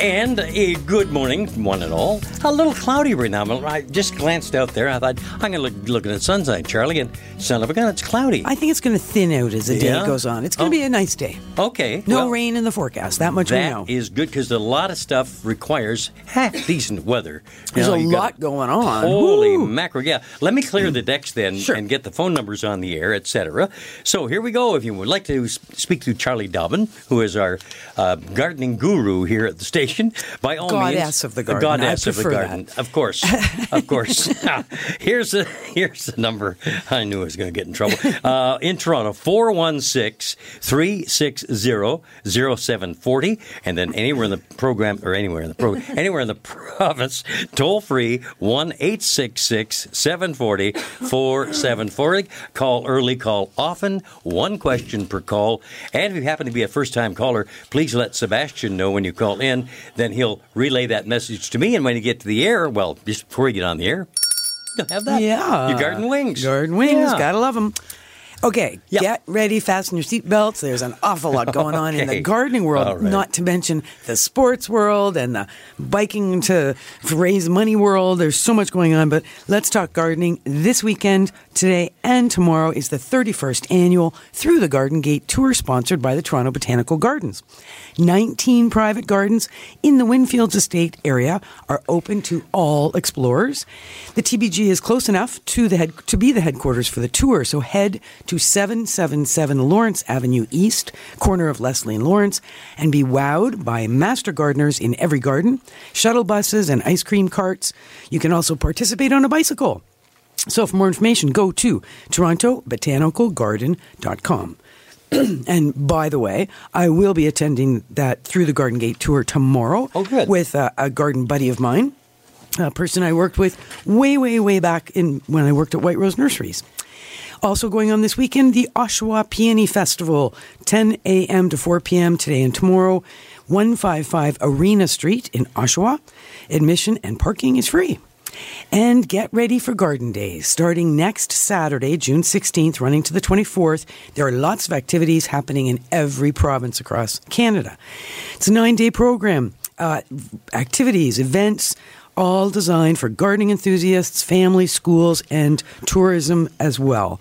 And a good morning, one and all. A little cloudy right now. I just glanced out there. I thought, I'm going to look, look at the sunshine, Charlie, and son of a gun, it's cloudy. I think it's going to thin out as the Yeah? day goes on. It's going Oh. to be a nice day. Okay. No well, rain in the forecast. That much we know. That is good because a lot of stuff requires half decent weather. There's a lot gotta- going on. Holy Woo. mackerel! Yeah, let me clear the decks then Sure. and get the phone numbers on the air, etc. So here we go. If you would like to speak to Charlie Dobbin, who is our uh, gardening guru here at the station, by all means, Goddess of the garden. goddess I of the garden, of course, of course. here's the here's the number. I knew I was going to get in trouble. Uh, in Toronto, 416-360-0740, and then anywhere in the program or anywhere in the program, anywhere in the province, toll free one 740 4740 Call early, call often, one question per call. And if you happen to be a first time caller, please let Sebastian know when you call in. Then he'll relay that message to me. And when you get to the air, well, just before you get on the air, you'll have that. Yeah. Your garden wings. Garden wings. Yeah. Gotta love them. Okay, Yeah. get ready, fasten your seatbelts. There's an awful lot going on in the gardening world, right. not to mention the sports world and the biking to raise money world. There's so much going on, but let's talk gardening. This weekend, today and tomorrow, is the 31st annual Through the Garden Gate tour sponsored by the Toronto Botanical Gardens. 19 private gardens in the Windfields Estate area are open to all explorers. The TBG is close enough to the head to be the headquarters for the tour, so head to 777 Lawrence Avenue East, corner of Leslie and Lawrence, and be wowed by master gardeners in every garden, shuttle buses and ice cream carts. You can also participate on a bicycle. So for more information, go to torontobotanicalgarden.com. and by the way, I will be attending that Through the Garden Gate tour tomorrow Oh, good. with a, a garden buddy of mine, a person I worked with way, way, way back in when I worked at White Rose Nurseries. Also going on this weekend, the Oshawa Peony Festival, 10 a.m. to 4 p.m. today and tomorrow, 155 Arena Street in Oshawa. Admission and parking is free. And get ready for Garden Days. Starting next Saturday, June 16th, running to the 24th, there are lots of activities happening in every province across Canada. It's a nine day program, uh, activities, events, all designed for gardening enthusiasts, families, schools, and tourism as well.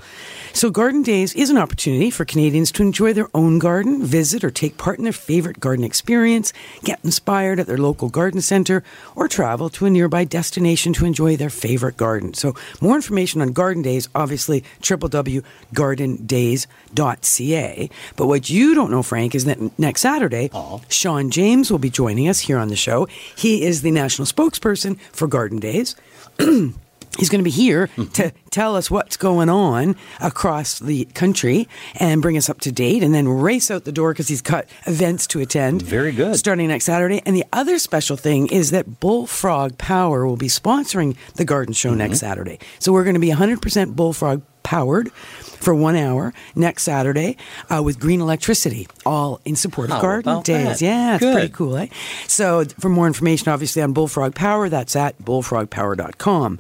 So, Garden Days is an opportunity for Canadians to enjoy their own garden, visit or take part in their favorite garden experience, get inspired at their local garden center, or travel to a nearby destination to enjoy their favorite garden. So, more information on Garden Days, obviously, www.gardendays.ca. But what you don't know, Frank, is that next Saturday, Sean James will be joining us here on the show. He is the national spokesperson for Garden Days. He's going to be here to tell us what's going on across the country and bring us up to date and then race out the door because he's got events to attend. Very good. Starting next Saturday. And the other special thing is that Bullfrog Power will be sponsoring the garden show Mm-hmm. next Saturday. So we're going to be 100% Bullfrog powered for one hour next Saturday uh, with green electricity, all in support of How Garden Days. that? Yeah, it's Good. pretty cool, eh? So for more information, obviously, on Bullfrog Power, that's at bullfrogpower.com.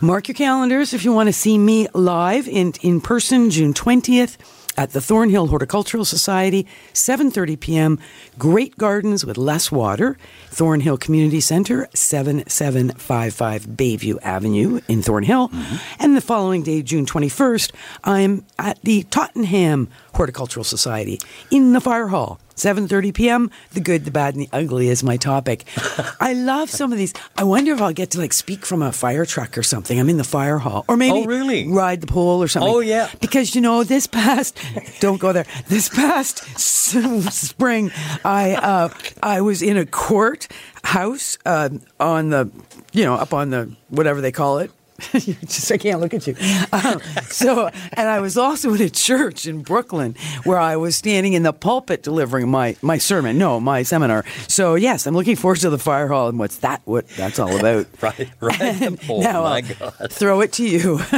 Mark your calendars if you want to see me live in, in person June 20th at the Thornhill Horticultural Society, 7:30 p.m. Great Gardens with Less Water, Thornhill Community Center, 7755 Bayview Avenue in Thornhill. Mm-hmm. And the following day, June 21st, I'm at the Tottenham Horticultural Society in the fire hall. 7:30 p.m. The good, the bad, and the ugly is my topic. I love some of these. I wonder if I'll get to like speak from a fire truck or something. I'm in the fire hall, or maybe Oh, really? ride the pole or something. Oh, yeah. Because you know this past, don't go there. This past spring, I uh, I was in a court house uh, on the, you know, up on the whatever they call it. Just I can't look at you. Um, so, and I was also in a church in Brooklyn where I was standing in the pulpit delivering my my sermon. No, my seminar. So yes, I'm looking forward to the fire hall and what's that? What that's all about. Right, right. Oh now my I'll God. throw it to you.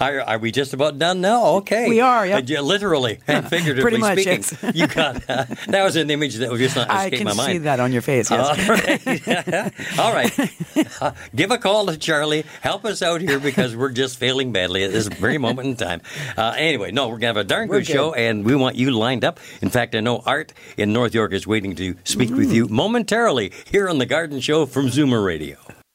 Are, are we just about done now? Okay. We are. Uh, yeah, literally and figuratively Pretty much, speaking. yes. you got uh, that was an image that was just not I escaped can my mind. see that on your face. Yes. All right. All right. Uh, give a call to Charlie. Help us out here because we're just failing badly at this very moment in time. Uh, anyway, no, we're going to have a darn We're good, show, and we want you lined up. In fact, I know Art in North York is waiting to speak with you momentarily here on The Garden Show from Zoomer Radio.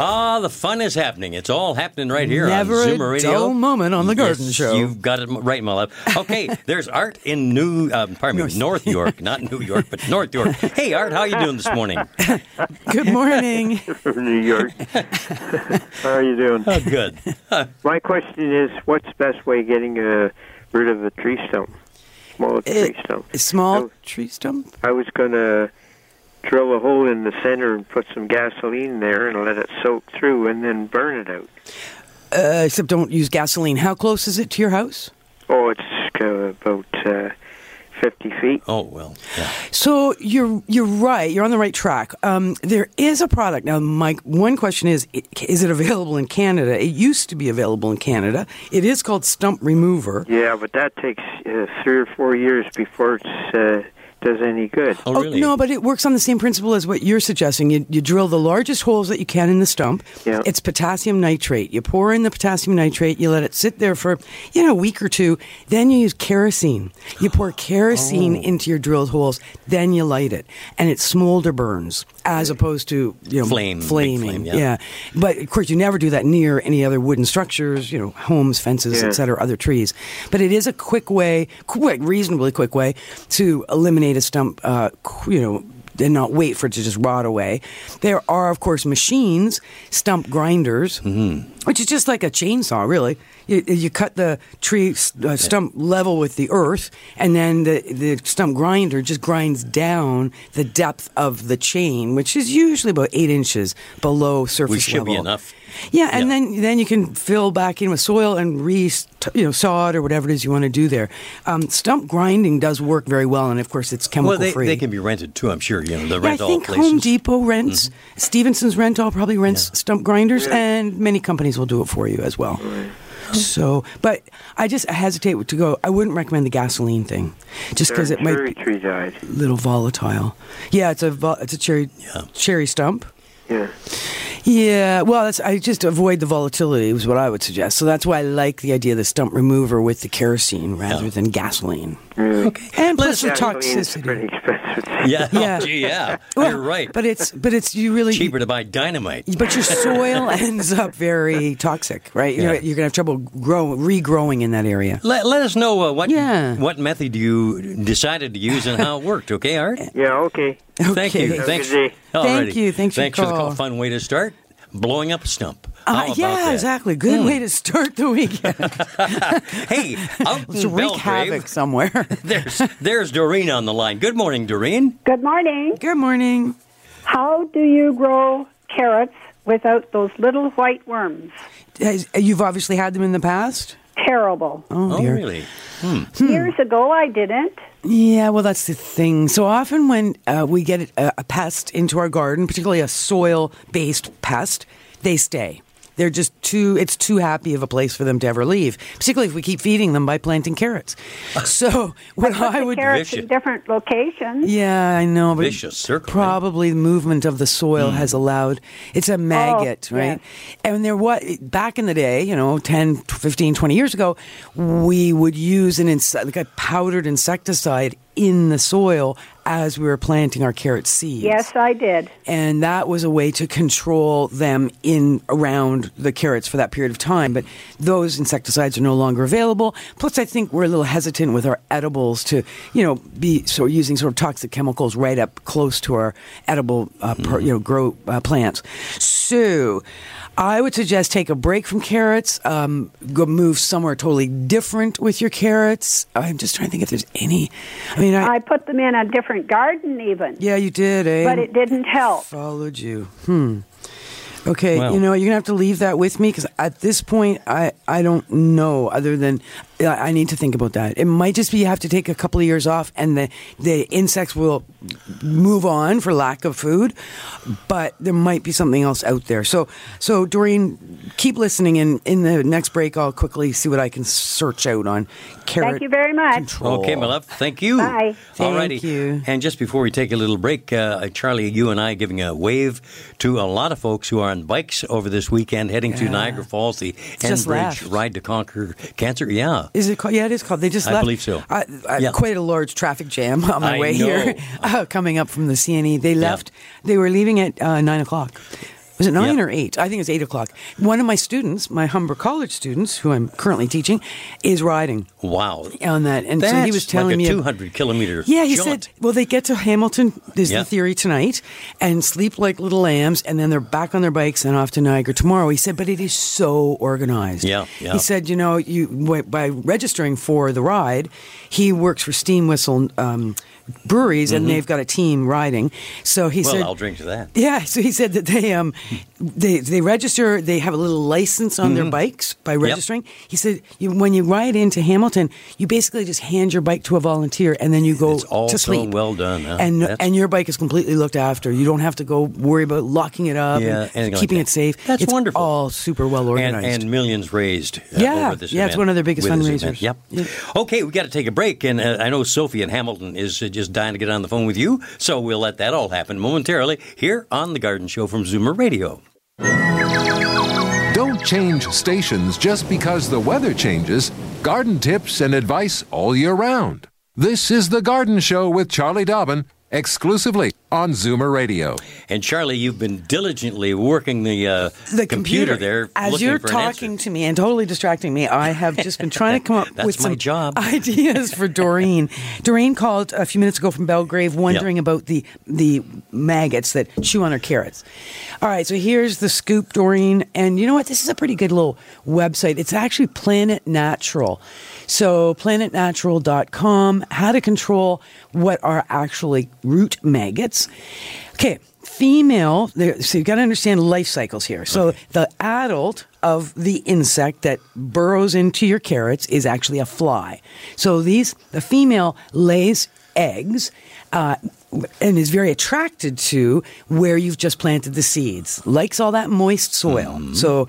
Ah, the fun is happening. It's all happening right here Never on a Zoomer Radio. dull moment on The Garden Yes, Show. You've got it right, my love. Okay, there's Art in New, um, pardon me, North York, not New York, but North York. Hey, Art, how you doing this morning? Good morning. from New York. How are you doing? Oh, good. My question is, what's the best way of getting uh, rid of a tree stump? Small tree stump. A small tree stump. I was going to drill a hole in the center and put some gasoline there and let it soak through and then burn it out. Uh, except don't use gasoline. How close is it to your house? Oh, it's uh, about uh, 50 feet. Oh, well, yeah. So you're you're right. You're on the right track. Um, there is a product now. Mike, one question is: Is it available in Canada? It used to be available in Canada. It is called Stump Remover. Yeah, but that takes uh, three or four years before it's uh, does any good. Oh, really? Oh, no, but it works on the same principle as what you're suggesting. You, you drill the largest holes that you can in the stump. Yeah. It's potassium nitrate. You pour in the potassium nitrate. You let it sit there for you know a week or two. Then you use kerosene. You pour kerosene Oh. into your drilled holes. Then you light it, and it smolder burns as opposed to you know Flame, flaming. flame, yeah. But of course, you never do that near any other wooden structures. You know, homes, fences, Yeah. etc., other trees. But it is a quick way, quick, reasonably quick way to eliminate a stump. Uh, you know. And not wait for it to just rot away. There are, of course, machines, stump grinders, which is just like a chainsaw, really. You, you cut the tree uh, stump level with the earth, and then the, the stump grinder just grinds down the depth of the chain, which is usually about eight inches below surface level. We should level. be enough. Yeah, and Yeah. then then you can fill back in with soil and re you know sod or whatever it is you want to do there. Um, stump grinding does work very well, and of course it's chemical Well, they, free. they can be rented too, I'm sure. You know, the yeah, I rental think places. Mm-hmm. Home Depot rents, Stephenson's Rental probably rents stump grinders, and many companies will do it for you as well. So, but I just hesitate to go. I wouldn't recommend the gasoline thing, just because it might be tree died. a little volatile. Yeah, it's a vo- it's a cherry Yeah. cherry stump. Yeah. Yeah, well, that's, I just avoid the volatility is what I would suggest. So that's why I like the idea of the stump remover with the kerosene rather Yeah. than gasoline. Okay. And plus the Gasoline's pretty toxicity. expensive. Yeah, Yeah. Oh, gee, yeah. Well, You're right. But it's but it's you really Cheaper to buy dynamite. But your soil ends up very toxic, right? You know, you're gonna have trouble grow regrowing in that area. Let, let us know uh, what Yeah. what method you decided to use and how it worked, okay, Art? Yeah, okay. Thank you. Okay. Have a Thanks. good day. Thank you. Thanks for Thanks your for the call. call. Fun way to start. Blowing up a stump. Uh, yeah, that? Exactly. Good way to start the weekend. Hey, out Let's in wreak Belgrave, havoc somewhere. there's there's Doreen on the line. Good morning, Doreen. Good morning. Good morning. How do you grow carrots without those little white worms? Has, you've obviously had them in the past. Terrible. Oh, Oh, dear. really? Years ago, I didn't. Yeah, well, that's the thing. So often when uh, we get a, a pest into our garden, particularly a soil-based pest, they stay. They're just too. It's too happy of a place for them to ever leave. Particularly if we keep feeding them by planting carrots. So what Put I would. carrots Vicious. in different locations. Yeah, I know, but Vicious circle, right? probably the movement of the soil has mm. allowed. It's a oh, maggot, Oh, right? And there was back in the day, you know, 10, 15, 20 years ago, we would use an inse- like a powdered insecticide in the soil as we were planting our carrot seeds. Yes, I did. And that was a way to control them in around the carrots for that period of time. But those insecticides are no longer available. Plus, I think we're a little hesitant with our edibles to, you know, be so using sort of toxic chemicals right up close to our edible, uh, per, you know, grow uh, plants. So. I would suggest take a break from carrots, um, go move somewhere totally different with your carrots. I'm just trying to think if there's any. I mean, I, I put them in a different garden even, yeah, you did, eh? but it didn't help. Followed you. Hmm. Okay, Well- you know, you're gonna have to leave that with me because at this point, I I don't know other than I I need to think about that. It might just be you have to take a couple of years off, and the the insects will move on for lack of food, but there might be something else out there. So so Doreen, keep listening, and in the next break, I'll quickly see what I can search out on carrot. Thank you very much. control. Okay, my love. Thank you. Bye. Alrighty. Thank you. And just before we take a little break, uh, Charlie, you and I giving a wave to a lot of folks who are on bikes over this weekend heading to Niagara Falls, the just Enbridge. Ride to Conquer Cancer. Yeah. Is it called? Yeah, it is called. They just I left. believe so. I, I, Yeah. Quite a large traffic jam on my I way know. here, uh, coming up from the CNE. They left. They were leaving at uh, nine o'clock. Was it nine Yeah. or eight? I think it's eight o'clock. One of my students, my Humber College students, who I'm currently teaching, is riding Wow. on that, and That's so he was telling like a me. 200 kilometer Yeah, he jaunt. said, well, they get to Hamilton, is Yeah. the theory tonight, and sleep like little lambs, and then they're back on their bikes and off to Niagara tomorrow. He said, but it is so organized. Yeah, yeah. He said, you know, you by registering for the ride, he works for Steam Whistle um, Breweries, and they've got a team riding. So he Mm-hmm. Well, said, I'll drink to that. yeah, so he said that they um they they register. They have a little license on Mm-hmm. their bikes by registering. He said you, when you ride into Hamilton, you basically just hand your bike to a volunteer, and then you go It's all to so sleep. well done, huh? and That's- and your bike is completely looked after. You don't have to go worry about locking it up, Yeah, and like keeping that. it safe. That's it's wonderful. All super well organized and millions raised. Uh, Yeah, over this yeah, it's one of their biggest fundraisers. event. Yep. Okay, we got to take a break, and uh, I know Sophie in Hamilton is uh, just dying to get on the phone with you, so we'll let that all happen momentarily here on the Garden Show from Zoomer Radio. Change stations just because the weather changes. Garden tips and advice all year round. This is The Garden Show with Charlie Dobbin, exclusively on Zoomer Radio. And Charlie, you've been diligently working the, uh, the computer, there, As you're for an talking answer. to me and totally distracting me, I have just been trying to come up with some job. ideas for Doreen. Doreen called a few minutes ago from Belgrave, wondering about the the maggots that chew on her carrots. All right, so here's the scoop, Doreen, and you know what? This is a pretty good little website. It's actually Planet Natural. So planetnatural.com, how to control what are actually root maggots. Okay, female, so you've got to understand life cycles here. So the adult of the insect that burrows into your carrots is actually a fly. So these, the female lays eggs. Uh, and is very attracted to where you've just planted the seeds. Likes all that moist soil. So,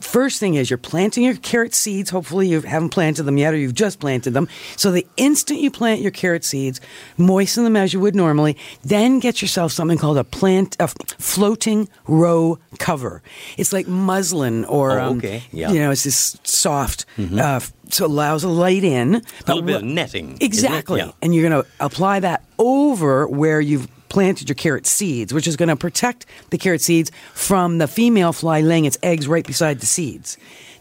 first thing is you're planting your carrot seeds. Hopefully, you haven't planted them yet, or you've just planted them. So, the instant you plant your carrot seeds, moisten them as you would normally. Then get yourself something called a plant, a floating row cover. It's like muslin, or Oh, um, okay. Yeah. you know, it's this soft. Uh, so allows a light in. A little bit of netting. Exactly. Yeah. And you're going to apply that over where you've planted your carrot seeds, which is going to protect the carrot seeds from the female fly laying its eggs right beside the seeds.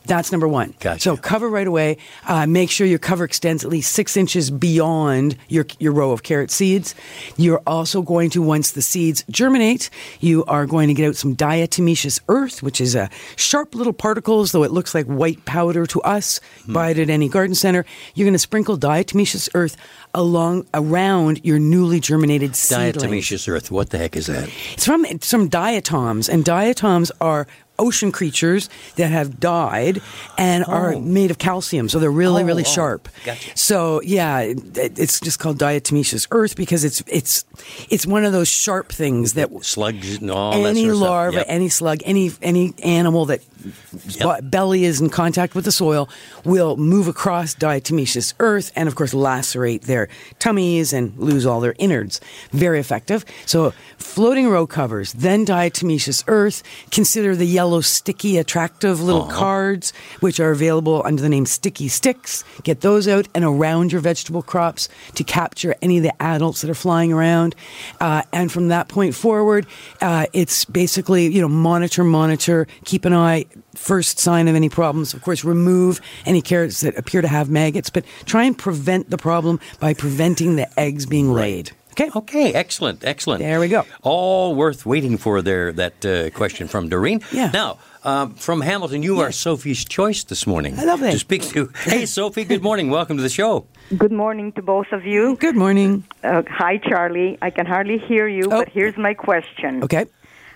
That's number one. Gotcha. So cover right away. Uh, make sure your cover extends at least six inches beyond your your row of carrot seeds. You're also going to once the seeds germinate, you are going to get out some diatomaceous earth, which is a sharp little particles, though it looks like white powder to us. Buy it at any garden center. You're going to sprinkle diatomaceous earth along around your newly germinated seedlings. Diatomaceous earth. What the heck is that? It's from it's from diatoms, and diatoms are ocean creatures that have died and oh. are made of calcium, so they're really, Oh, really oh, sharp. gotcha. So yeah, it, it's just called diatomaceous earth because it's it's it's one of those sharp things that Slugs and all that any sort of stuff. larva, Yep. any slug, any any animal that b- belly is in contact with the soil will move across diatomaceous earth and, of course, lacerate their tummies and lose all their innards. Very effective. So, floating row covers, then diatomaceous earth. Consider the yellow, sticky, attractive little cards, which are available under the name Sticky Sticks. Get those out and around your vegetable crops to capture any of the adults that are flying around. Uh, and from that point forward, uh, it's basically, you know, monitor, monitor, keep an eye. First sign of any problems, of course, remove any carrots that appear to have maggots, but try and prevent the problem by preventing the eggs being laid. Okay. Okay, excellent, excellent. There we go. All worth waiting for there, that uh, question from Doreen. Yeah. Now, um, from Hamilton, you are Sophie's choice this morning. I love that. To speak to. Hey, Sophie, good morning. Welcome to the show. Good morning to both of you. Good morning. Uh, hi, Charlie. I can hardly hear you, Oh. but here's my question. Okay.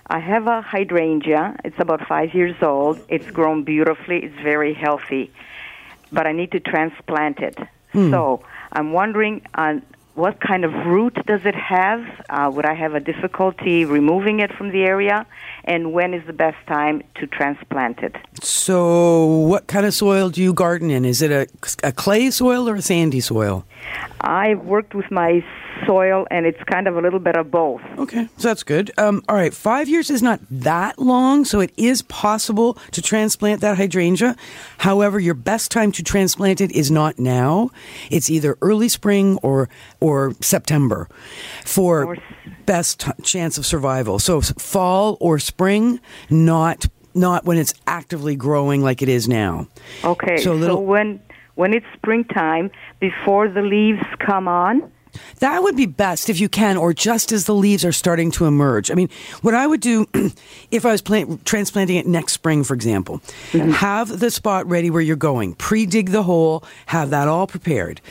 I have a hydrangea. It's about five years old. It's grown beautifully. It's very healthy, but I need to transplant it. Hmm. So I'm wondering on what kind of root does it have? Uh, would I have a difficulty removing it from the area? And when is the best time to transplant it? So, what kind of soil do you garden in? Is it a, a clay soil or a sandy soil? I've worked with my soil, and it's kind of a little bit of both. Okay, so that's good. Um, all right, five years is not that long, so it is possible to transplant that hydrangea. However, your best time to transplant it is not now. It's either early spring or or September for Or best t- chance of survival. So fall or spring, not not when it's actively growing like it is now. Okay. So So, when when it's springtime, before the leaves come on. That would be best if you can, or just as the leaves are starting to emerge. I mean, what I would do if I was plant, transplanting it next spring, for example, mm-hmm. have the spot ready where you're going. Pre dig the hole, have that all prepared.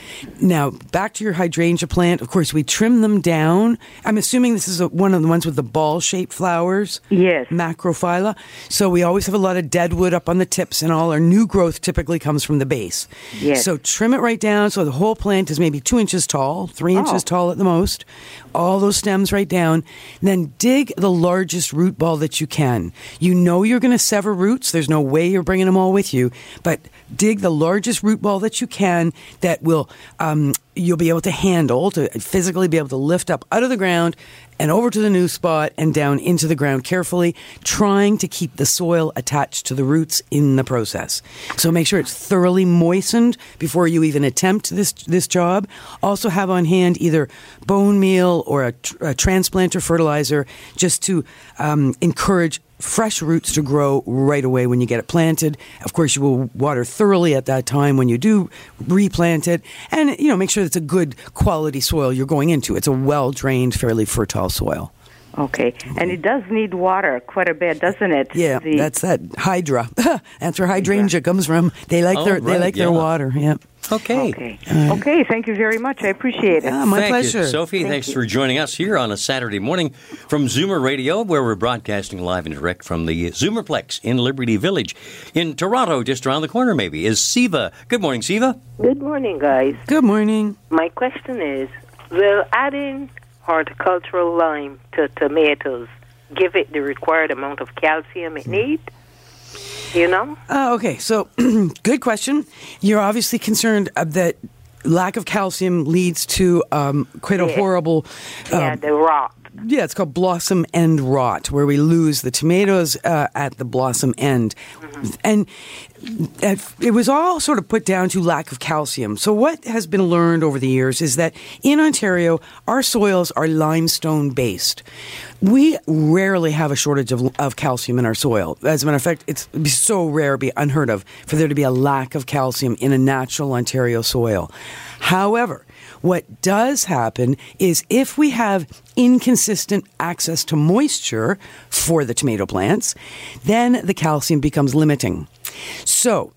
Now, back to your hydrangea plant. Of course, we trim them down. I'm assuming this is a, one of the ones with the ball shaped flowers. Yes. Macrophylla. So we always have a lot of dead wood up on the tips, and all our new growth typically comes from the base. Yes. So trim it right down so the whole plant is maybe two inches tall, three inches Oh. tall at the most. All those stems right down. Then dig the largest root ball that you can. You know you're going to sever roots. There's no way you're bringing them all with you, but dig the largest root ball that you can that will um, you'll be able to handle to physically be able to lift up out of the ground and over to the new spot and down into the ground carefully, trying to keep the soil attached to the roots in the process. So make sure it's thoroughly moistened before you even attempt this this job. Also have on hand either bone meal or a, tr- a transplanter fertilizer just to um, encourage fresh roots to grow right away when you get it planted. Of course, you will water thoroughly at that time when you do replant it, and you know make sure it's a good quality soil you're going into. It's a well drained, fairly fertile soil. Okay. And it does need water quite a bit, doesn't it? Yeah, The- that's that hydra. that's where hydrangea comes from. They like Oh, their they oh, right, like their water. Yeah. Okay. Okay. Okay. Thank you very much. I appreciate it. Yeah, my Thank pleasure. you, Sophie. thanks for joining us here on a Saturday morning from Zoomer Radio, where we're broadcasting live and direct from the Zoomerplex in Liberty Village. In Toronto, just around the corner, maybe, is Siva. Good morning, Siva. Good morning, guys. Good morning. My question is Will adding horticultural lime to tomatoes give it the required amount of calcium it hmm. needs? You know? Uh, okay, so good question. You're obviously concerned uh, that lack of calcium leads to um, quite a Yeah. horrible. yeah, um, the rot. Yeah, it's called blossom end rot, where we lose the tomatoes uh, at the blossom end, and uh, it was all sort of put down to lack of calcium. So what has been learned over the years is that in Ontario, our soils are limestone based. We rarely have a shortage of, of calcium in our soil. As a matter of fact, it's so rare, be unheard of, for there to be a lack of calcium in a natural Ontario soil. However, what does happen is if we have inconsistent access to moisture for the tomato plants, then the calcium becomes limiting. So,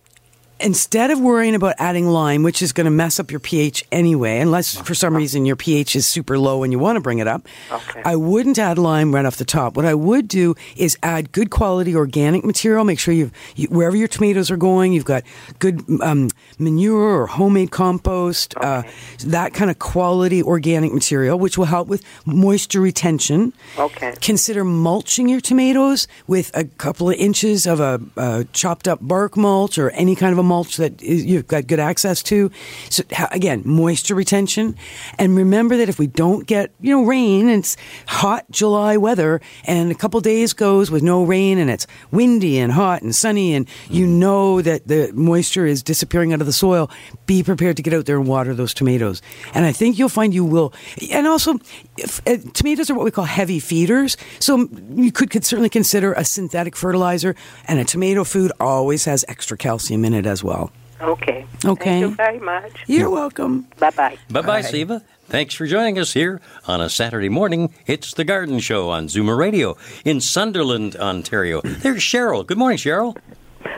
instead of worrying about adding lime, which is going to mess up your pH anyway, unless for some reason your pH is super low and you want to bring it up, Okay. I wouldn't add lime right off the top. What I would do is add good quality organic material. Make sure you've, you, wherever your tomatoes are going, you've got good um, manure or homemade compost, uh, that kind of quality organic material, which will help with moisture retention. Okay. Consider mulching your tomatoes with a couple of inches of a, a chopped up bark mulch or any kind of a mulch that is, you've got good access to. So again, moisture retention. And remember that if we don't get, you know, rain and it's hot July weather and a couple days goes with no rain and it's windy and hot and sunny and you know that the moisture is disappearing out of the soil, be prepared to get out there and water those tomatoes. And I think you'll find you will. And also, if, uh, tomatoes are what we call heavy feeders. So you could, could certainly consider a synthetic fertilizer, and a tomato food always has extra calcium in it as well. Okay. Okay. Thank you very much. You're welcome. Bye bye. Bye bye, Siva. Thanks for joining us here on a Saturday morning. It's The Garden Show on Zoomer Radio in Sunderland, Ontario. There's Cheryl. Good morning, Cheryl.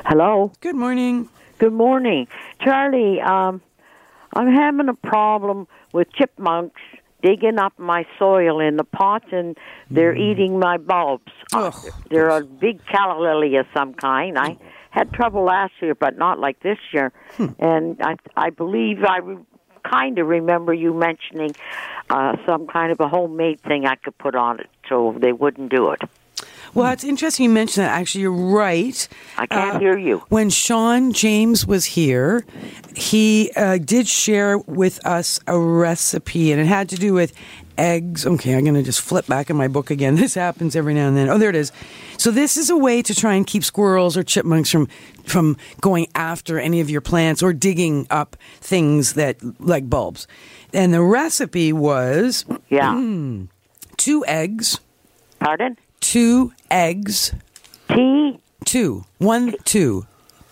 Hello. Good morning. Good morning, Charlie. Um, I'm having a problem with chipmunks digging up my soil in the pots, and they're eating my bulbs. Ugh. they're a big calla lily of some kind. I had trouble last year, but not like this year. And I, I believe I re- kind of remember you mentioning uh, some kind of a homemade thing I could put on it so they wouldn't do it. Well, it's interesting you mentioned that. Actually, you're right. I can't Uh, hear you. When Sean James was here, he uh, did share with us a recipe, and it had to do with eggs. Okay, I'm going to just flip back in my book again. This happens every now and then. Oh, there it is. So this is a way to try and keep squirrels or chipmunks from from going after any of your plants or digging up things that like bulbs. And the recipe was Yeah. two eggs, Pardon? two eggs, Tea? two, one, two.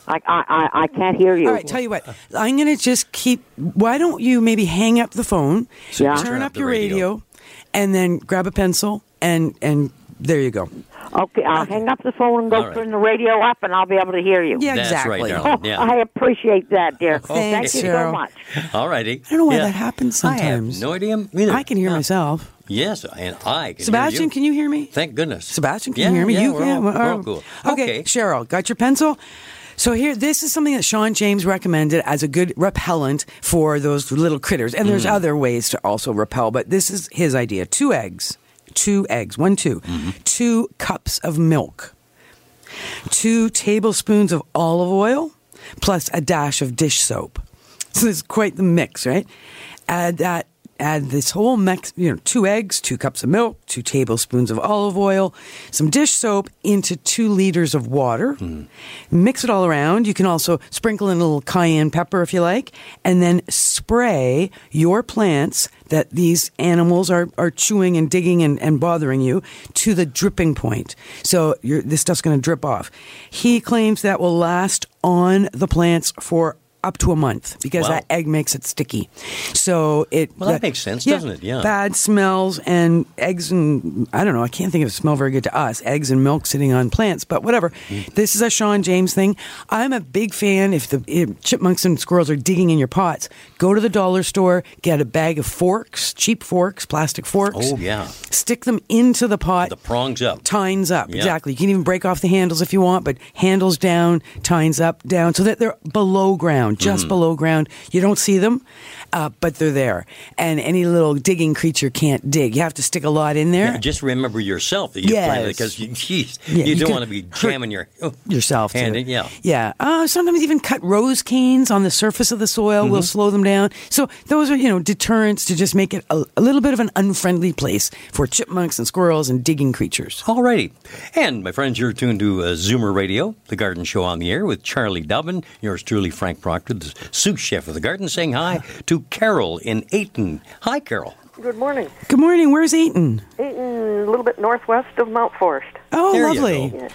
I, I, I, I can't hear you. All right, tell you what. I'm going to just keep. Why don't you maybe hang up the phone, Yeah. turn, Turn up, up the your radio. radio. and then grab a pencil and and there you go. Okay, I'll hang up the phone and go All right. turn the radio up, and I'll be able to hear you. Yeah, That's exactly. right, Oh. Yeah. I appreciate that, dear. Thank Thanks, you Cheryl. so much. All righty. I don't know why Yeah. that happens I sometimes. have no idea either. I can hear No. myself. Yes, and I can Sebastian, hear you. can you hear me? Thank goodness. Sebastian, can yeah, you hear me? Yeah, you we're can. all, Well, we're all cool. Okay. Cheryl, got your pencil? So here, this is something that Sean James recommended as a good repellent for those little critters. And Mm. there's other ways to also repel, but this is his idea. Two eggs, two eggs, one, two, Mm-hmm. two cups of milk, two tablespoons of olive oil, plus a dash of dish soap. So it's quite the mix, right? Add that. Add this whole mix, you know, two eggs, two cups of milk, two tablespoons of olive oil, some dish soap into two liters of water. Hmm. Mix it all around. You can also sprinkle in a little cayenne pepper if you like, and then spray your plants that these animals are, are chewing and digging and, and bothering you to the dripping point. So this stuff's going to drip off. He claims that will last on the plants for up to a month because Wow. that egg makes it sticky. So it Well, that makes sense, doesn't it? Yeah. Bad smells and eggs and I don't know. I can't think of it smell very good to us. Eggs and milk sitting on plants, but whatever. Mm. This is a Sean James thing. I'm a big fan. If the if chipmunks and squirrels are digging in your pots, go to the dollar store, get a bag of forks, cheap forks, plastic forks. Oh, yeah. Stick them into the pot. The prongs up. Tines up, Yeah. exactly. You can even break off the handles if you want, but handles down, tines up, down, so that they're below ground, Mm-hmm. just below ground. You don't see them, uh, but they're there. And any little digging creature can't dig. You have to stick a lot in there. Yeah, just remember yourself that you Yes. planted because you, geez, Yeah, you, you don't want to be jamming your oh, yourself hand in. Yeah. yeah. Uh, sometimes even cut rose canes on the surface of the soil Mm-hmm. will slow them down. So those are you know deterrents to just make it a, a little bit of an unfriendly place for chipmunks and squirrels and digging creatures. Alrighty. And my friends, you're tuned to uh, Zoomer Radio, the garden show on the air with Charlie Dobbin, yours truly, Frank Proctor, the sous chef of the garden, saying hi to Carol in Ayton. Hi, Carol. Good morning. Good morning. Where's Ayton? Ayton, a little bit northwest of Mount Forest. Oh, There you lovely. go.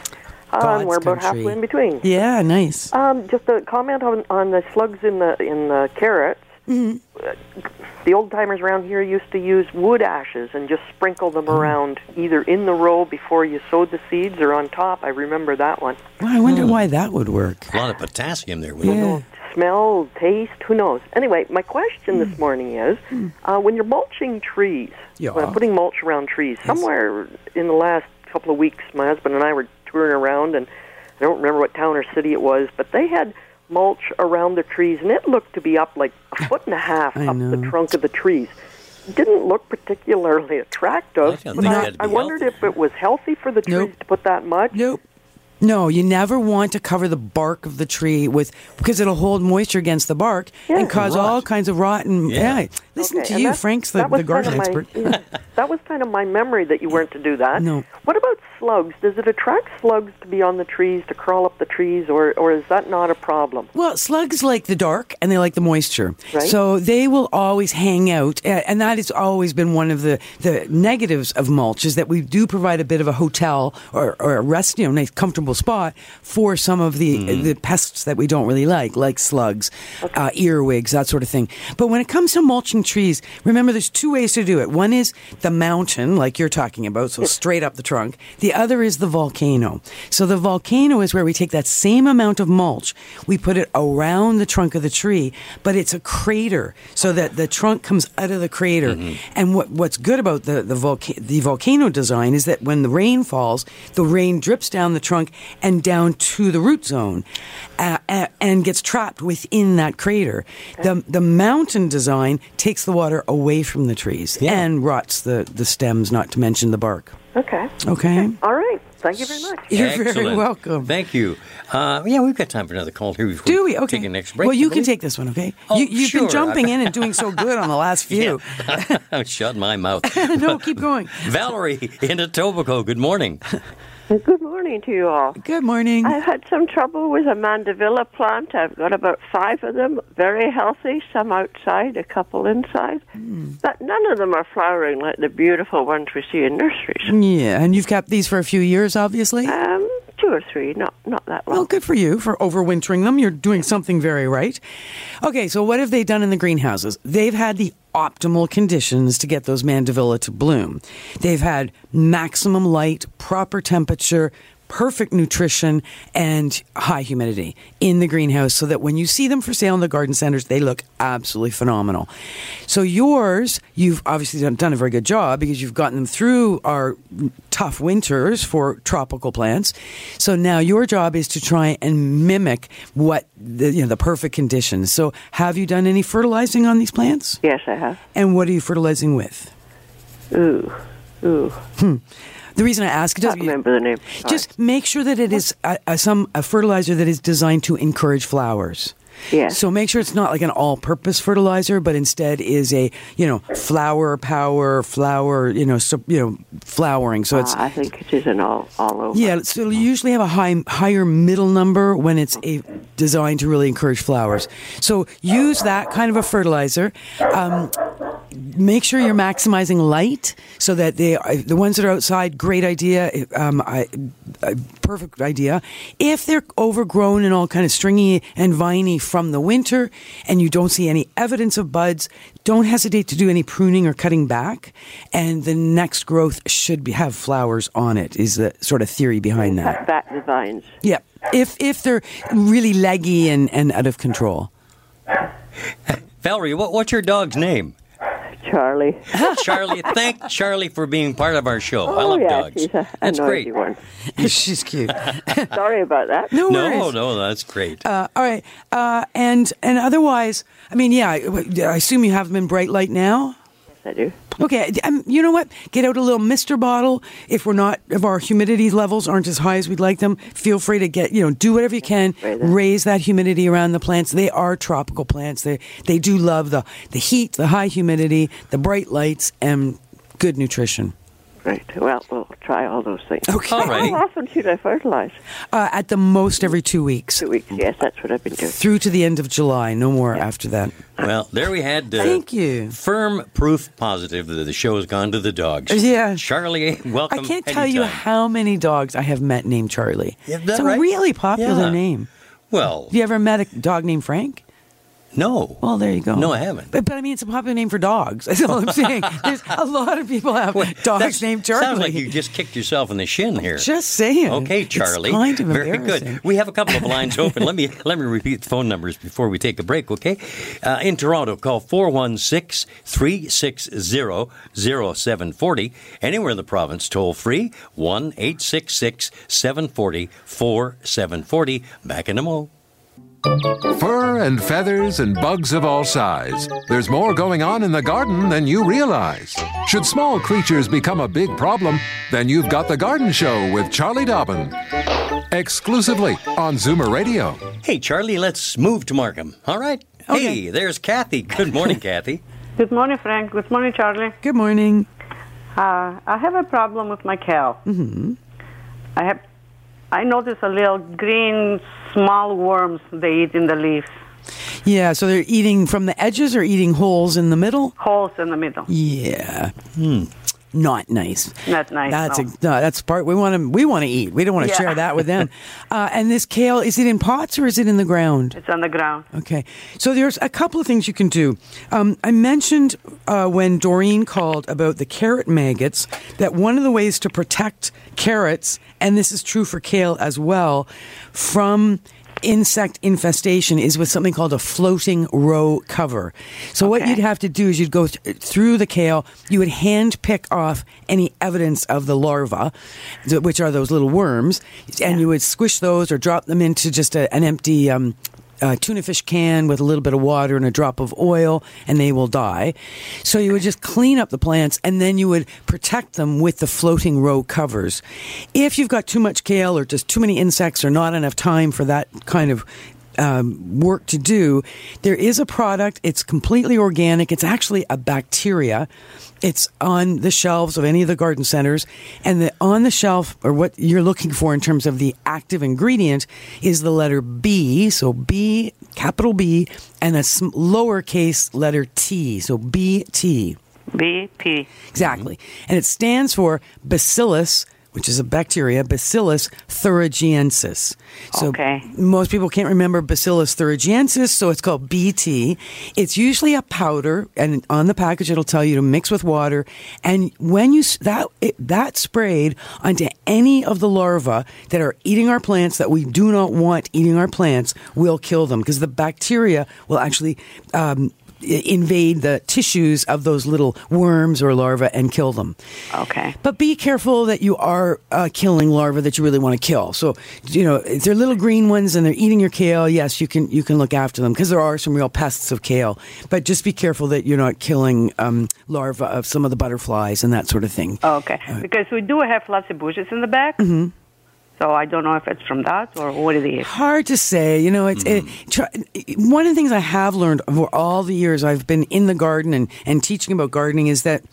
Uh, God's and we're about country. halfway in between. Yeah, nice. Um, just a comment on, on the slugs in the in the carrots. Mhm. the old timers around here used to use wood ashes and just sprinkle them around either in the row before you sowed the seeds or on top. I remember that one. Well, I wonder why that would work. A lot of potassium there. wouldn't Yeah. It? Smell, taste, who knows? Anyway, my question this morning is uh, when you're mulching trees, Yeah. when putting mulch around trees, somewhere in the last couple of weeks, my husband and I were touring around, and I don't remember what town or city it was, but they had mulch around the trees, and it looked to be up like a foot and a half I up the trunk of the trees. Didn't look particularly attractive. I don't but I, I wondered healthy. if it was healthy for the trees Nope. to put that much. Nope. No, you never want to cover the bark of the tree with because it'll hold moisture against the bark and Yeah. cause all kinds of rot. And Yeah. yeah, listen Okay, to and you, that- Frank's the, that was the garden kind of my- expert. yeah, that was kind of my memory that you weren't to do that. No. What about slugs? Does it attract slugs to be on the trees, to crawl up the trees, or, or is that not a problem? Well, slugs like the dark and they like the moisture. Right. So they will always hang out. And that has always been one of the, the negatives of mulch is that we do provide a bit of a hotel or, or a rest, you know, nice comfortable spot for some of the, the pests that we don't really like, like slugs, uh, earwigs, that sort of thing. But when it comes to mulching trees, remember there's two ways to do it. One is the mountain, like you're talking about, so straight up the trunk. The other is the volcano. So the volcano is where we take that same amount of mulch, we put it around the trunk of the tree, but it's a crater so that the trunk comes out of the crater. And what, what's good about the, the, volca- the volcano design is that when the rain falls, the rain drips down the trunk and down to the root zone uh, uh, and gets trapped within that crater. The, the mountain design takes the water away from the trees Yeah. and rots the, the stems, not to mention the bark. Okay. Okay? All right. Thank you very much. You're very welcome. Thank you. Uh, yeah, we've got time for another call here. Before Do we? Okay. Take a next break. well, you can take this one, okay? Oh, you, you've sure. been jumping in and doing so good on the last few. I'm shutting my mouth. no, keep going. Valerie in Etobicoke. Good morning. Good morning to you all. Good morning. I've had some trouble with a mandevilla plant. I've got about five of them, very healthy, some outside, a couple inside. Hmm. But none of them are flowering like the beautiful ones we see in nurseries. Yeah, and you've kept these for a few years, obviously. Um, two or three, not not that long. Well, good for you for overwintering them. You're doing something very right. Okay, so what have they done in the greenhouses? They've had the optimal conditions to get those mandevilla to bloom. They've had maximum light, proper temperature, perfect nutrition, and high humidity in the greenhouse so that when you see them for sale in the garden centers, they look absolutely phenomenal. So yours, you've obviously done, done a very good job because you've gotten them through our tough winters for tropical plants. So now your job is to try and mimic what the, you know, the perfect conditions. So have you done any fertilizing on these plants? Yes, I have. And what are you fertilizing with? Ooh, ooh. Hmm. The reason I ask, it Can't remember the name. Sorry. just make sure that it is a, a, some a fertilizer that is designed to encourage flowers. Yes. So make sure it's not like an all-purpose fertilizer, but instead is a you know flower power, flower you know so, you know flowering. So it's Ah, I think it is an all all over. yeah. So it'll usually have a high higher middle number when it's a designed to really encourage flowers. So use that kind of a fertilizer. Um, make sure you're maximizing light so that they the ones that are outside great idea um, I, a perfect idea. If they're overgrown and all kind of stringy and viney from the winter and you don't see any evidence of buds don't hesitate to do any pruning or cutting back. And the next growth should be, have flowers on it is the sort of theory behind that. Cut back the vines. yeah. If if they're really leggy and, and out of control. Valerie, what, what's your dog's name? Charlie. Charlie. Thank Charlie for being part of our show. I oh, love yes, dogs. he's a, a That's noisy great. one. she's cute Sorry about that. no No, worries no, that's great. Uh, all right, uh, and and otherwise, I mean, yeah, I, I assume you have them in bright light now. I do. Okay, um, you know what? Get out a little Mister bottle. If we're not, if our humidity levels aren't as high as we'd like them, feel free to get, you know, do whatever you can. Raise that humidity around the plants. They are tropical plants. They they do love the the heat, the high humidity, the bright lights, and good nutrition. Right. Well, we'll try all those things. Okay. All. How often should I fertilize? Uh, at the most, every two weeks Two weeks. Yes, that's what I've been doing. through to the end of July. No more after that. Well, there we had. Uh, Thank you. Firm proof positive that the show has gone to the dogs. Yeah. Charlie, welcome. I can't tell you how many dogs I have met named Charlie. Yeah, it's that a really popular Yeah. name. Well, Have you ever met a dog named Frank? No. Well, there you go. No, I haven't. But, but I mean, it's a popular name for dogs. That's all I'm saying. There's a lot of people have dogs That's- named Charlie. Sounds like you just kicked yourself in the shin here. Just saying. Okay, It's Charlie. kind of Very good. We have a couple of lines open. let me let me repeat the phone numbers before we take a break, okay? Uh, in Toronto, call 416-360-0740. Anywhere in the province, toll free 1-866-740-4740. Back in a mo. Fur and feathers and bugs of all size. There's more going on in the garden than you realize. Should small creatures become a big problem, then you've got The Garden Show with Charlie Dobbin. Exclusively on Zoomer Radio. Hey, Charlie, let's move to Markham. All right? Okay. Hey, there's Kathy. Good morning, Kathy. Good morning, Frank. Good morning, Charlie. Good morning. Uh, I have a problem with my cow. Mm-hmm. I have, I notice a little green small worms they eat in the leaves, Yeah, so they're eating from the edges or eating holes in the middle? holes in the middle. Yeah. Hmm. Not nice. Not nice. That's no. a, no, that's part we want to we want to eat. We don't want to Yeah. share that with them. Uh, and this kale, is it in pots or is it in the ground? It's on the ground. Okay, so there's a couple of things you can do. Um, I mentioned uh, when Doreen called about the carrot maggots that one of the ways to protect carrots, and this is true for kale as well, from insect infestation is with something called a floating row cover. So what you'd have to do is you'd go th- through the kale, you would hand pick off any evidence of the larva, th- which are those little worms, and you would squish those or drop them into just a, an empty um, uh, tuna fish can with a little bit of water and a drop of oil, and they will die. So you would just clean up the plants, and then you would protect them with the floating row covers. If you've got too much kale or just too many insects or not enough time for that kind of um, work to do, there is a product. It's completely organic. It's actually a bacteria. It's on the shelves of any of the garden centers, and the, on the shelf, or what you're looking for in terms of the active ingredient, is the letter B. So B, capital B, and a sm- lowercase letter T. So BT. BP. Exactly. And it stands for Bacillus, which is a bacteria, Bacillus thuringiensis. So Okay. most people can't remember Bacillus thuringiensis, so it's called BT. It's usually a powder, and on the package it'll tell you to mix with water. And when you that it, that sprayed onto any of the larvae that are eating our plants that we do not want eating our plants, will kill them because the bacteria will actually. Um, invade the tissues of those little worms or larvae and kill them. Okay. But be careful that you are uh, killing larvae that you really want to kill. So, you know, if they're little green ones and they're eating your kale, yes, you can you can look after them because there are some real pests of kale. But just be careful that you're not killing um, larvae of some of the butterflies and that sort of thing. Okay. Because we do have lots of bushes in the back. Mhm. So I don't know if it's from that or what it is. Hard to say. You know, it's it, mm-hmm. try, one of the things I have learned over all the years I've been in the garden and, and teaching about gardening is that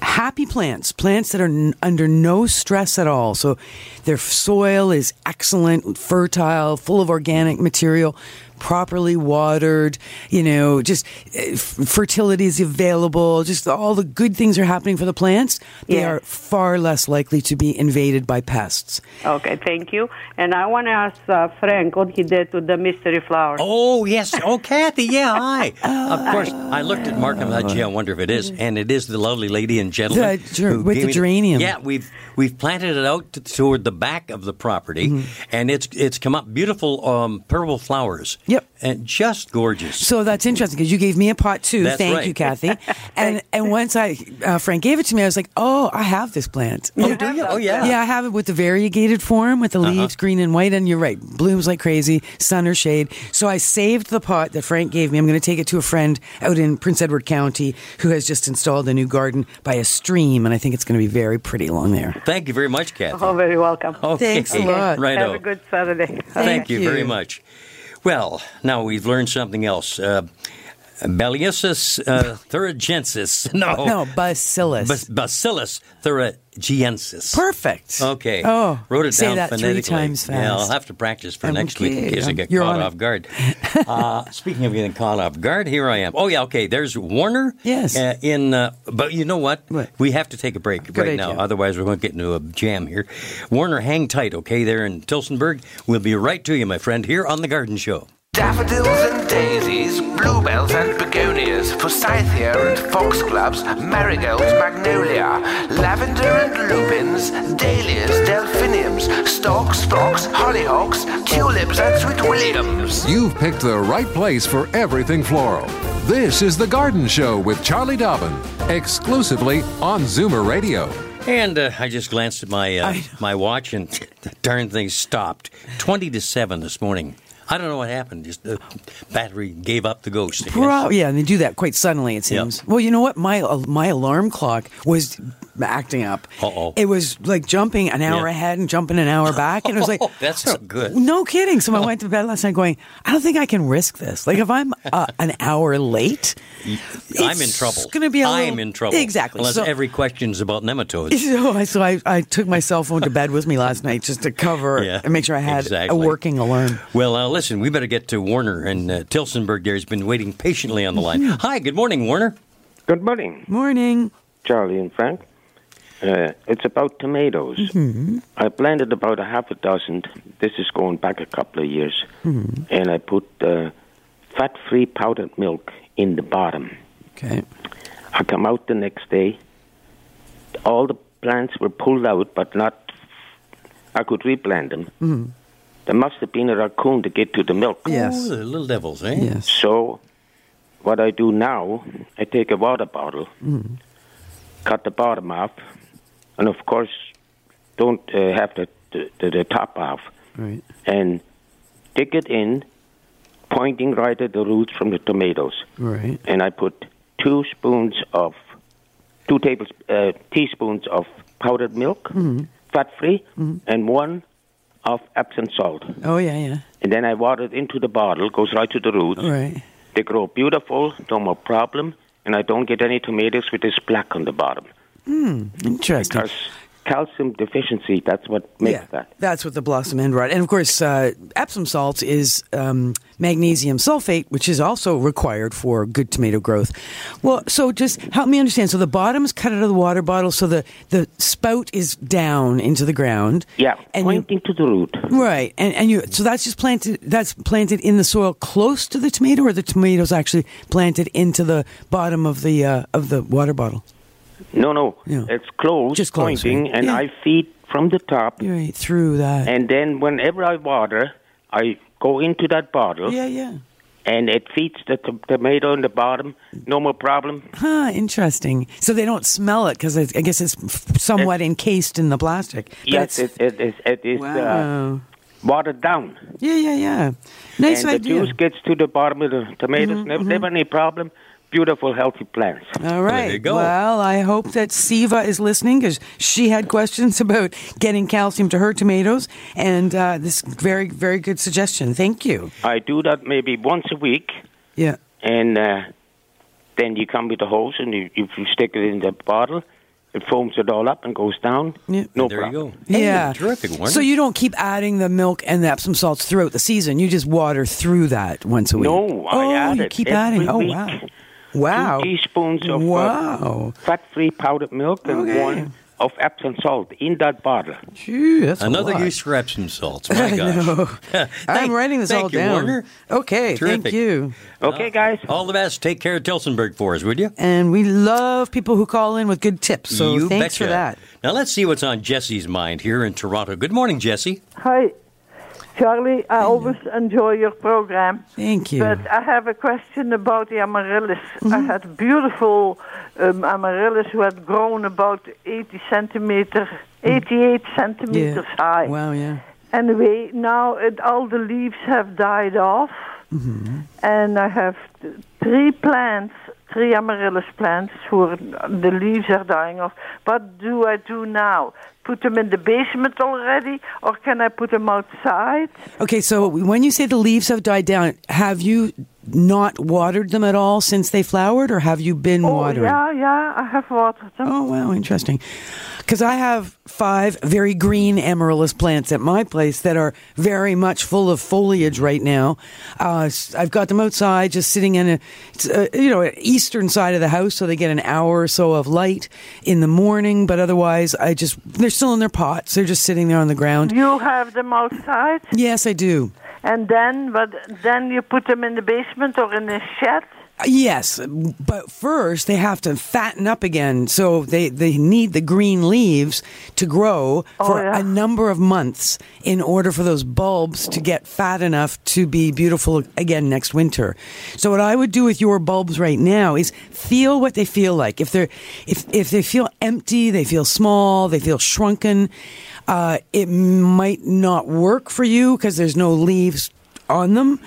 happy plants, plants that are n- under no stress at all. So their soil is excellent, fertile, full of organic material, properly watered, you know, just uh, f- fertility is available, just all the good things are happening for the plants. They Yeah. are far less likely to be invaded by pests. Okay, thank you. And I want to ask uh, Frank what he did to the mystery flower. Oh, yes. Oh, Kathy, yeah, hi. of course, I looked at Markham. I thought, gee, I wonder if it is. And it is the lovely lady and gentleman. The ger- with the me geranium. Yeah, we've we've planted it out to, toward the back of the property, Mm-hmm. and it's it's come up beautiful um, purple flowers. Yep. And just gorgeous. So that's interesting because you gave me a pot too. That's Thank right. you, Kathy. and and once I uh, Frank gave it to me, I was like, oh, I have this plant. Oh, do you? Oh, yeah. Yeah, I have it with the variegated form with the Uh-huh. leaves green and white. And you're right, blooms like crazy, sun or shade. So I saved the pot that Frank gave me. I'm going to take it to a friend out in Prince Edward County who has just installed a new garden by a stream, and I think it's going to be very pretty along there. Thank you very much, Kathy. Oh, very welcome. Okay. Thanks a lot. Right Have a good Saturday. Thank, you. you. very much. Well, now we've learned something else. Uh, Bacillus uh, thuringiensis. No. No, bacillus. Bas- Bacillus thuringiensis. Perfect. Okay. Oh, Wrote it say down that three phonetically. times Yeah, I'll have to practice for next week in case I get you're caught off guard. uh, speaking of getting caught off guard, here I am. Oh yeah, okay. There's Warner. Yes. Uh, in, uh, but you know what? What? We have to take a break Good right idea. now. Otherwise, we're going to get into a jam here. Warner, hang tight, okay? There in Tillsonburg. We'll be right to you, my friend, here on the Garden Show. Daffodils and daisies, bluebells and begonias, forsythia and foxgloves, marigolds, magnolia, lavender and lupins, dahlias, delphiniums, stocks, phlox, hollyhocks, tulips and sweet williams. You've picked the right place for everything floral. This is The Garden Show with Charlie Dobbin, exclusively on Zoomer Radio. And uh, I just glanced at my uh, my watch, and the darn thing stopped. Twenty to seven this morning. I don't know what happened. Just the battery gave up the ghost. Pro- yeah, and they do that quite suddenly. It seems. Well, you know what? My uh, my alarm clock was acting up. Uh-oh. It was like jumping an hour Yeah. ahead and jumping an hour back, and it was like That's not good. no kidding. So I went to bed last night going, I don't think I can risk this. Like if I'm uh, an hour late, I'm in trouble. it's gonna be I'm little- in trouble. Exactly. Unless So- every question's about nematodes. so I so I, I took my cell phone to bed with me last night just to cover Yeah, and make sure I had exactly. a working alarm. Well, uh, listen, we better get to Warner, and uh, Tillsonburg there has been waiting patiently on the line. Hi, good morning, Warner. Good morning, Morning. Charlie and Frank. Uh, it's about tomatoes. I planted about a half a dozen. This is going back a couple of years. And I put uh, fat free powdered milk in the bottom. Okay. I come out the next day. All the plants were pulled out, but not. I could replant them. Mm-hmm. There must have been a raccoon to get to the milk. Oh, the little devils, eh? Yes. So, what I do now, I take a water bottle, Mm-hmm. cut the bottom off, and of course, don't uh, have the, the the top off, Right. and stick it in, pointing right at the roots from the tomatoes. Right. And I put two spoons of, two tables, uh, teaspoons of powdered milk, Mm-hmm. fat free, and one of Epsom salt. Oh yeah, yeah. And then I water it into the bottle, goes right to the roots. Right. They grow beautiful, no more problem, and I don't get any tomatoes with this black on the bottom. Hmm. Interesting. Because calcium deficiency, that's what makes yeah, that. That's what the blossom end rot. And of course, uh, Epsom salt is um, magnesium sulfate, which is also required for good tomato growth. Well, so just help me understand. So the bottom is cut out of the water bottle, so the, the spout is down into the ground. Yeah, And you- pointing to the root. Right, and and you so that's just planted. That's planted in the soil close to the tomato, or the tomatoes actually planted into the bottom of the uh, of the water bottle. No, no, Yeah. it's close, Just close, pointing, right? and Yeah. I feed from the top. Right through that. And then whenever I water, I go into that bottle, yeah, yeah. and it feeds the t- tomato in the bottom. No more problem. Huh, interesting. So they don't smell it because I guess it's somewhat encased in the plastic. Yes, it's- it, it is, it is uh, Wow. watered down. yeah, yeah, yeah. Nice and idea. the juice gets to the bottom of the tomatoes. Mhm, never, mhm. never any problem. Beautiful, healthy plants. All right. you go. Well, I hope that Siva is listening because she had questions about getting calcium to her tomatoes, and uh, this very, very good suggestion. Thank you. I do that maybe once a week, Yeah. and uh, then you come with the hose and you, if you stick it in the bottle, it foams it all up and goes down. Yeah. No there problem. you go. Hey, yeah. terrific, Warner. So you don't keep adding the milk and the Epsom salts throughout the season. You just water through that once a week. No, I oh, add you it keep every adding. Oh, week. wow. Wow. Two teaspoons of uh, Wow. fat-free powdered milk and Okay. one of Epsom salt in that bottle. Gee, that's a Another lot. use for Epsom salts. My I gosh. know. Thank- I'm writing this thank all you, down. Warner. Okay, thank you. Okay, guys. All the best. Take care of Tillsonburg for us, would you? And we love people who call in with good tips. So you thanks betcha. for that. Now let's see what's on Jesse's mind here in Toronto. Good morning, Jesse. Hi, Charlie. I always enjoy your program. Thank you. But I have a question about the amaryllis. I had beautiful um, amaryllis who had grown about 80 centimeters, 88 centimeters high. Wow, yeah. Anyway, now it, all the leaves have died off, Mm-hmm. and I have th- three plants, three amaryllis plants, who are, the leaves are dying off. What do I do now? Put them in the basement already, or can I put them outside? Okay, so when you say the leaves have died down, have you not watered them at all since they flowered, or have you been Oh, watering? yeah, yeah, I have watered them. Oh, wow, interesting. Because I have five very green amaryllis plants at my place that are very much full of foliage right now. Uh, I've got them outside, just sitting in a, it's, uh, you know, eastern side of the house, so they get an hour or so of light in the morning. But otherwise, I just they're still in their pots. They're just sitting there on the ground. You have them outside? Yes, I do. And then, but then you put them in the basement or in a shed. Yes, but first they have to fatten up again. So they, they need the green leaves to grow for a number of months in order for those bulbs to get fat enough to be beautiful again next winter. So what I would do with your bulbs right now is feel what they feel like. If they're if if they feel empty, they feel small, they feel shrunken, uh, it might not work for you because there's no leaves on them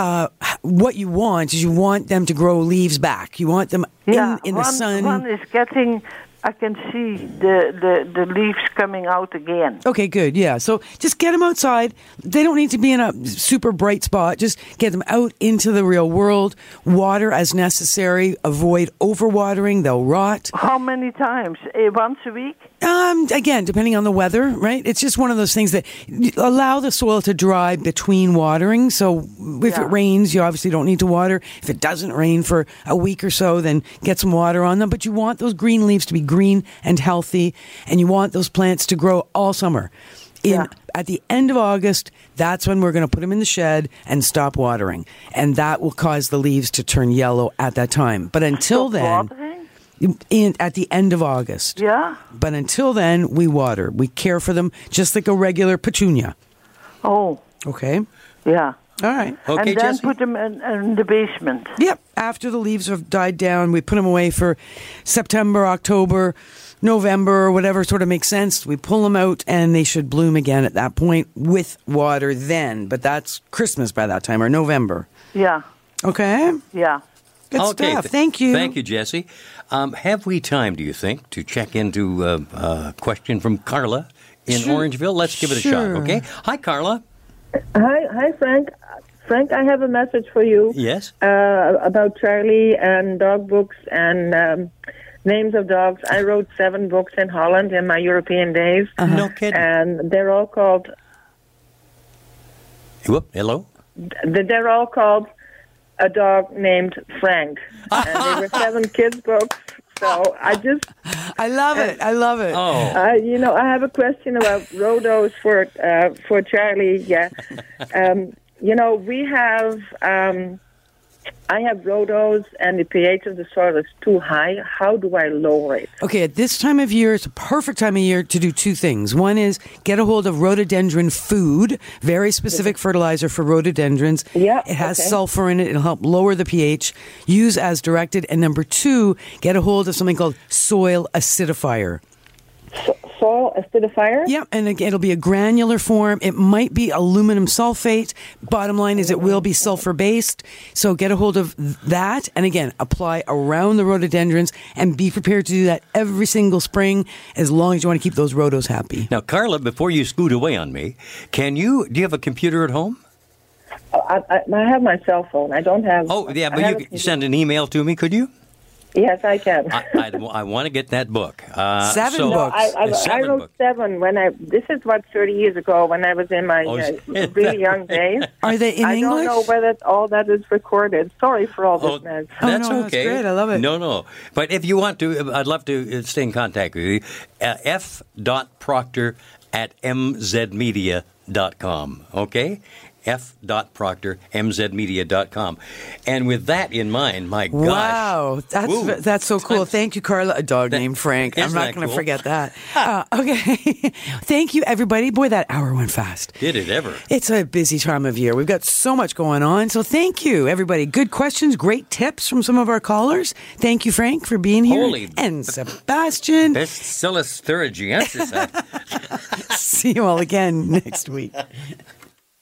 uh, what you want is you want them to grow leaves back. You want them Yeah, in, in the one, sun. One is getting. I can see the, the, the leaves coming out again. Okay, good. Yeah. So just get them outside. They don't need to be in a super bright spot. Just get them out into the real world. Water as necessary. Avoid overwatering. They'll rot. How many times? Eh, once a week? Um, again, depending on the weather, right? It's just one of those things that allow the soil to dry between watering. So if it rains, you obviously don't need to water. If it doesn't rain for a week or so, then get some water on them. But you want those green leaves to be green and healthy, and you want those plants to grow all summer. In at the end of August, that's when we're going to put them in the shed and stop watering, and that will cause the leaves to turn yellow at that time. But until then, in, at the end of August. Yeah. But until then, we water. We care for them just like a regular petunia. Oh. Okay. Yeah. All right. Okay, and then put them in, in the basement. Yep. After the leaves have died down, we put them away for September, October, November, whatever sort of makes sense. We pull them out and they should bloom again at that point with water then. But that's Christmas by that time or November. Yeah. Okay. Yeah. Good okay, stuff. Thank you. Thank you, Jesse. Um, have we time, do you think, to check into a uh, uh, question from Carla in Sure. Orangeville? Let's give it a Sure. shot, okay? Hi, Carla. Hi, hi, Frank. Frank, I have a message for you. Yes? Uh, about Charlie and dog books and um, names of dogs. I wrote seven books in Holland in my European days. No kidding. And they're all called. Whoop, hello? They're all called a dog named Frank, and they were seven kids books. So I just. I love it. I love it. Oh. Uh, you know, I have a question about rhodos for uh, for Charlie. Yeah, um, you know, we have. Um, I have rhodos, and the pH of the soil is too high. How do I lower it? Okay, at this time of year, it's a perfect time of year to do two things. One is get a hold of rhododendron food, very specific fertilizer for rhododendrons. Yeah, It has okay. sulfur in it. It'll help lower the pH. Use as directed. And number two, get a hold of something called soil acidifier. Soil acidifier? Yep, and it'll be a granular form. It might be aluminum sulfate. Bottom line is it will be sulfur based. So get a hold of that. And again, apply around the rhododendrons and be prepared to do that every single spring as long as you want to keep those rhodos happy. Now, Carla, before you scoot away on me, can you, do you have a computer at home? Uh, I, I, I have my cell phone. I don't have. Oh, yeah, but you a- can send an email to me, could you? Yes, I can. I, I, want to get that book. Uh, seven so, books. I, I, seven I wrote books. seven when I. This is what thirty years ago when I was in my Oh, uh, really young days. Are they in I English? I don't know whether all that is recorded. Sorry for all this Oh, mess. that's okay. great I love it. No, no. But if you want to, I'd love to uh, stay in contact with you. Uh, F. Dot Proctor at mzmedia.com. Okay? F. Dot Proctor, mzmedia.com. And with that in mind, my gosh. Wow, that's Woo. that's so cool. Thank you, Carla. A dog named Frank. I'm isn't going to cool? forget that. Uh, okay, thank you, everybody. Boy, that hour went fast. Did it ever? It's a busy time of year. We've got so much going on. So thank you, everybody. Good questions, great tips from some of our callers. Thank you, Frank, for being here. Holy- and Sebastian. Bacillus thuringiensis. See you all again next week.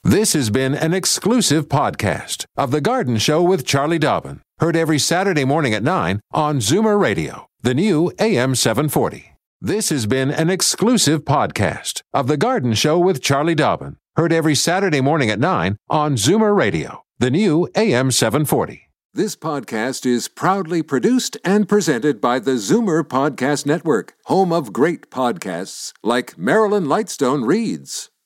This has been an exclusive podcast of The Garden Show with Charlie Dobbin. Heard every Saturday morning at 9 on Zoomer Radio, the new AM 740. This has been an exclusive podcast of The Garden Show with Charlie Dobbin. Heard every Saturday morning at 9 on Zoomer Radio, the new AM 740. This podcast is proudly produced and presented by the Zoomer Podcast Network, home of great podcasts like Marilyn Lightstone Reads,